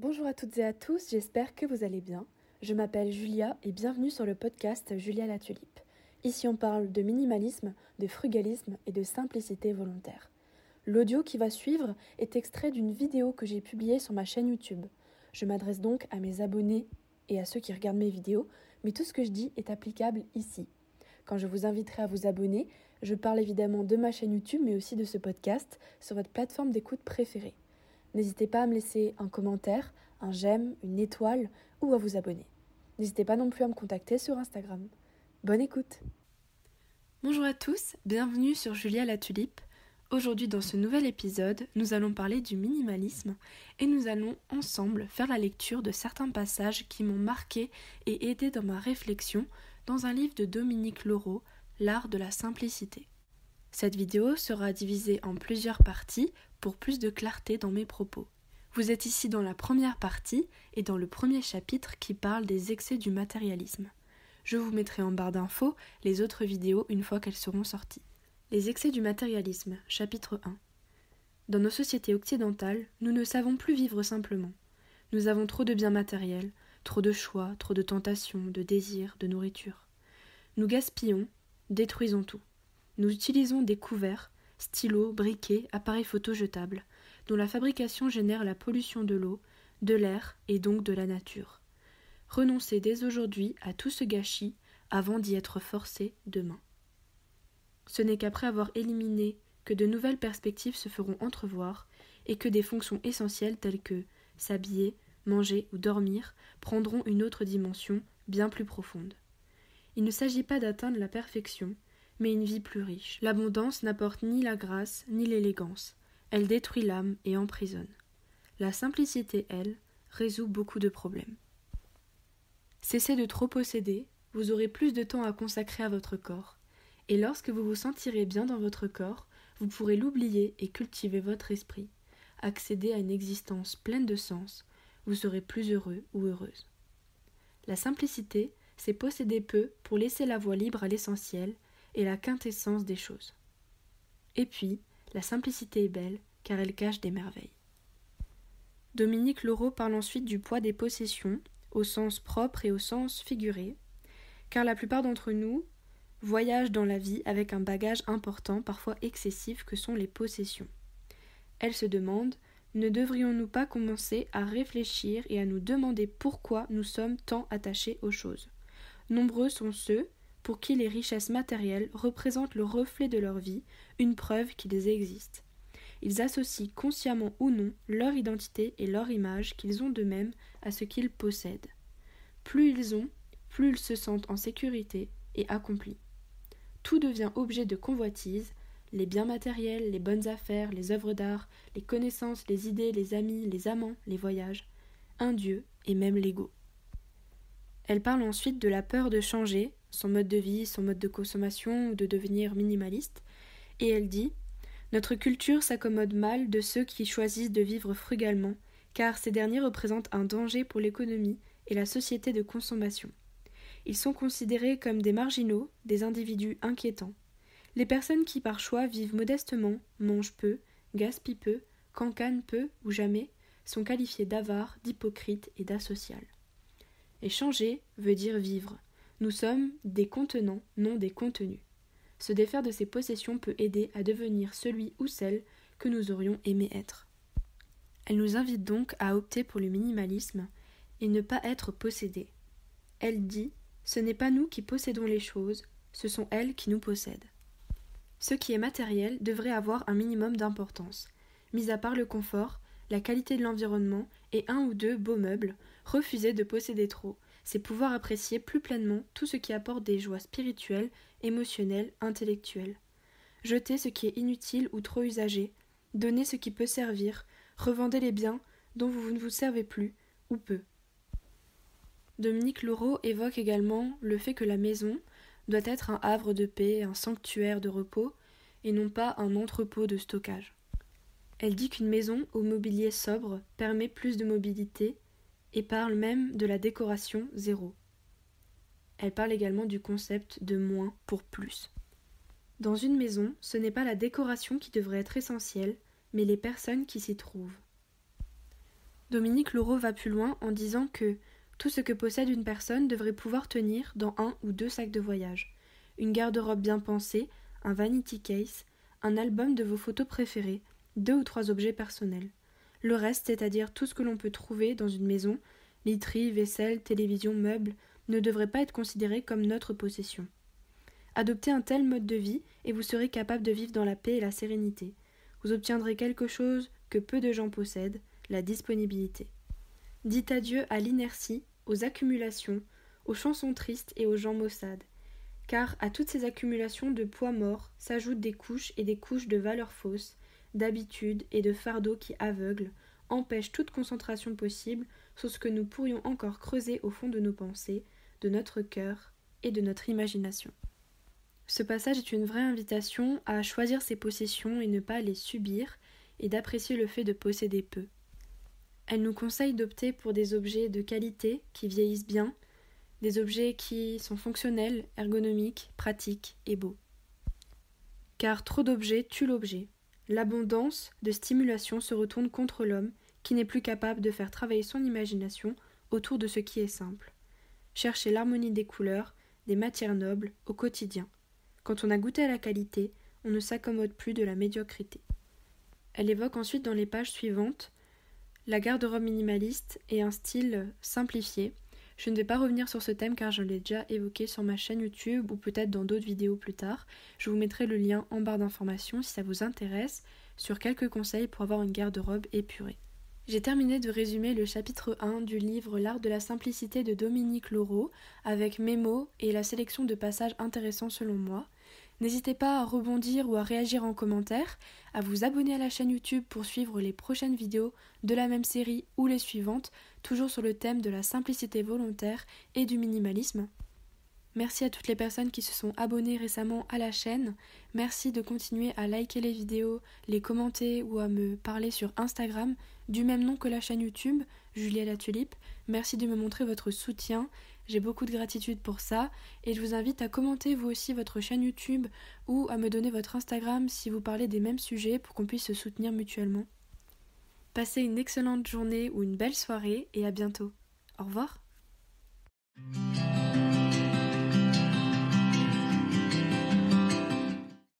Bonjour à toutes et à tous, j'espère que vous allez bien. Je m'appelle Julia et bienvenue sur le podcast Julia la Tulipe. Ici on parle de minimalisme, de frugalisme et de simplicité volontaire. L'audio qui va suivre est extrait d'une vidéo que j'ai publiée sur ma chaîne YouTube. Je m'adresse donc à mes abonnés et à ceux qui regardent mes vidéos, mais tout ce que je dis est applicable ici. Quand je vous inviterai à vous abonner, je parle évidemment de ma chaîne YouTube, mais aussi de ce podcast sur votre plateforme d'écoute préférée. N'hésitez pas à me laisser un commentaire, un j'aime, une étoile ou à vous abonner. N'hésitez pas non plus à me contacter sur Instagram. Bonne écoute Bonjour à tous, bienvenue sur Julia la Tulipe. Aujourd'hui dans ce nouvel épisode, nous allons parler du minimalisme et nous allons ensemble faire la lecture de certains passages qui m'ont marqué et aidé dans ma réflexion dans un livre de Dominique Laureau, L'art de la simplicité. Cette vidéo sera divisée en plusieurs parties pour plus de clarté dans mes propos. Vous êtes ici dans la première partie et dans le premier chapitre qui parle des excès du matérialisme. Je vous mettrai en barre d'infos les autres vidéos une fois qu'elles seront sorties. Les excès du matérialisme, chapitre 1. Dans nos sociétés occidentales, nous ne savons plus vivre simplement. Nous avons trop de biens matériels, trop de choix, trop de tentations, de désirs, de nourriture. Nous gaspillons, détruisons tout. Nous utilisons des couverts, stylos, briquets, appareils photo jetables, dont la fabrication génère la pollution de l'eau, de l'air et donc de la nature. Renoncez dès aujourd'hui à tout ce gâchis avant d'y être forcé demain. Ce n'est qu'après avoir éliminé que de nouvelles perspectives se feront entrevoir et que des fonctions essentielles telles que s'habiller, manger ou dormir prendront une autre dimension bien plus profonde. Il ne s'agit pas d'atteindre la perfection, mais une vie plus riche. L'abondance n'apporte ni la grâce ni l'élégance. Elle détruit l'âme et emprisonne. La simplicité, elle, résout beaucoup de problèmes. Cessez de trop posséder, vous aurez plus de temps à consacrer à votre corps. Et lorsque vous vous sentirez bien dans votre corps, vous pourrez l'oublier et cultiver votre esprit. Accéder à une existence pleine de sens, vous serez plus heureux ou heureuse. La simplicité, c'est posséder peu pour laisser la voie libre à l'essentiel la quintessence des choses. Et puis, la simplicité est belle, car elle cache des merveilles. Dominique Laureau parle ensuite du poids des possessions, au sens propre et au sens figuré, car la plupart d'entre nous voyagent dans la vie avec un bagage important, parfois excessif, que sont les possessions. Elle se demande ne devrions-nous pas commencer à réfléchir et à nous demander pourquoi nous sommes tant attachés aux choses? Nombreux sont ceux pour qui les richesses matérielles représentent le reflet de leur vie, une preuve qu'ils existent. Ils associent consciemment ou non leur identité et leur image qu'ils ont d'eux-mêmes à ce qu'ils possèdent. Plus ils ont, plus ils se sentent en sécurité et accomplis. Tout devient objet de convoitise, les biens matériels, les bonnes affaires, les œuvres d'art, les connaissances, les idées, les amis, les amants, les voyages, un Dieu et même l'ego. Elle parle ensuite de la peur de changer, son mode de vie, son mode de consommation ou de devenir minimaliste, et elle dit Notre culture s'accommode mal de ceux qui choisissent de vivre frugalement, car ces derniers représentent un danger pour l'économie et la société de consommation. Ils sont considérés comme des marginaux, des individus inquiétants. Les personnes qui par choix vivent modestement, mangent peu, gaspillent peu, cancanent peu ou jamais, sont qualifiées d'avares, d'hypocrites et d'asociales. Et changer veut dire vivre, nous sommes des contenants, non des contenus. Se défaire de ses possessions peut aider à devenir celui ou celle que nous aurions aimé être. Elle nous invite donc à opter pour le minimalisme et ne pas être possédés. Elle dit Ce n'est pas nous qui possédons les choses, ce sont elles qui nous possèdent. Ce qui est matériel devrait avoir un minimum d'importance. Mis à part le confort, la qualité de l'environnement et un ou deux beaux meubles, refuser de posséder trop, c'est pouvoir apprécier plus pleinement tout ce qui apporte des joies spirituelles, émotionnelles, intellectuelles. Jeter ce qui est inutile ou trop usagé, donner ce qui peut servir, revendez les biens dont vous ne vous servez plus, ou peu. Dominique Laureau évoque également le fait que la maison doit être un havre de paix, un sanctuaire de repos, et non pas un entrepôt de stockage. Elle dit qu'une maison au mobilier sobre permet plus de mobilité, et parle même de la décoration zéro. Elle parle également du concept de moins pour plus. Dans une maison, ce n'est pas la décoration qui devrait être essentielle, mais les personnes qui s'y trouvent. Dominique Laureau va plus loin en disant que tout ce que possède une personne devrait pouvoir tenir dans un ou deux sacs de voyage. Une garde-robe bien pensée, un vanity case, un album de vos photos préférées, deux ou trois objets personnels. Le reste, c'est-à-dire tout ce que l'on peut trouver dans une maison, literie, vaisselle, télévision, meubles, ne devrait pas être considéré comme notre possession. Adoptez un tel mode de vie et vous serez capable de vivre dans la paix et la sérénité. Vous obtiendrez quelque chose que peu de gens possèdent, la disponibilité. Dites adieu à l'inertie, aux accumulations, aux chansons tristes et aux gens maussades. Car à toutes ces accumulations de poids morts s'ajoutent des couches et des couches de valeurs fausses, d'habitudes et de fardeaux qui aveuglent, empêchent toute concentration possible sur ce que nous pourrions encore creuser au fond de nos pensées, de notre cœur et de notre imagination. Ce passage est une vraie invitation à choisir ses possessions et ne pas les subir, et d'apprécier le fait de posséder peu. Elle nous conseille d'opter pour des objets de qualité qui vieillissent bien, des objets qui sont fonctionnels, ergonomiques, pratiques et beaux. Car trop d'objets tuent l'objet. L'abondance de stimulation se retourne contre l'homme qui n'est plus capable de faire travailler son imagination autour de ce qui est simple. Chercher l'harmonie des couleurs, des matières nobles au quotidien. Quand on a goûté à la qualité, on ne s'accommode plus de la médiocrité. Elle évoque ensuite dans les pages suivantes la garde-robe minimaliste et un style simplifié. Je ne vais pas revenir sur ce thème car je l'ai déjà évoqué sur ma chaîne YouTube ou peut-être dans d'autres vidéos plus tard. Je vous mettrai le lien en barre d'informations si ça vous intéresse sur quelques conseils pour avoir une garde-robe épurée. J'ai terminé de résumer le chapitre 1 du livre L'art de la simplicité de Dominique Laureau avec mes mots et la sélection de passages intéressants selon moi. N'hésitez pas à rebondir ou à réagir en commentaire, à vous abonner à la chaîne YouTube pour suivre les prochaines vidéos de la même série ou les suivantes, toujours sur le thème de la simplicité volontaire et du minimalisme. Merci à toutes les personnes qui se sont abonnées récemment à la chaîne. Merci de continuer à liker les vidéos, les commenter ou à me parler sur Instagram du même nom que la chaîne YouTube, Julia la Tulipe. Merci de me montrer votre soutien. J'ai beaucoup de gratitude pour ça et je vous invite à commenter vous aussi votre chaîne YouTube ou à me donner votre Instagram si vous parlez des mêmes sujets pour qu'on puisse se soutenir mutuellement. Passez une excellente journée ou une belle soirée et à bientôt. Au revoir.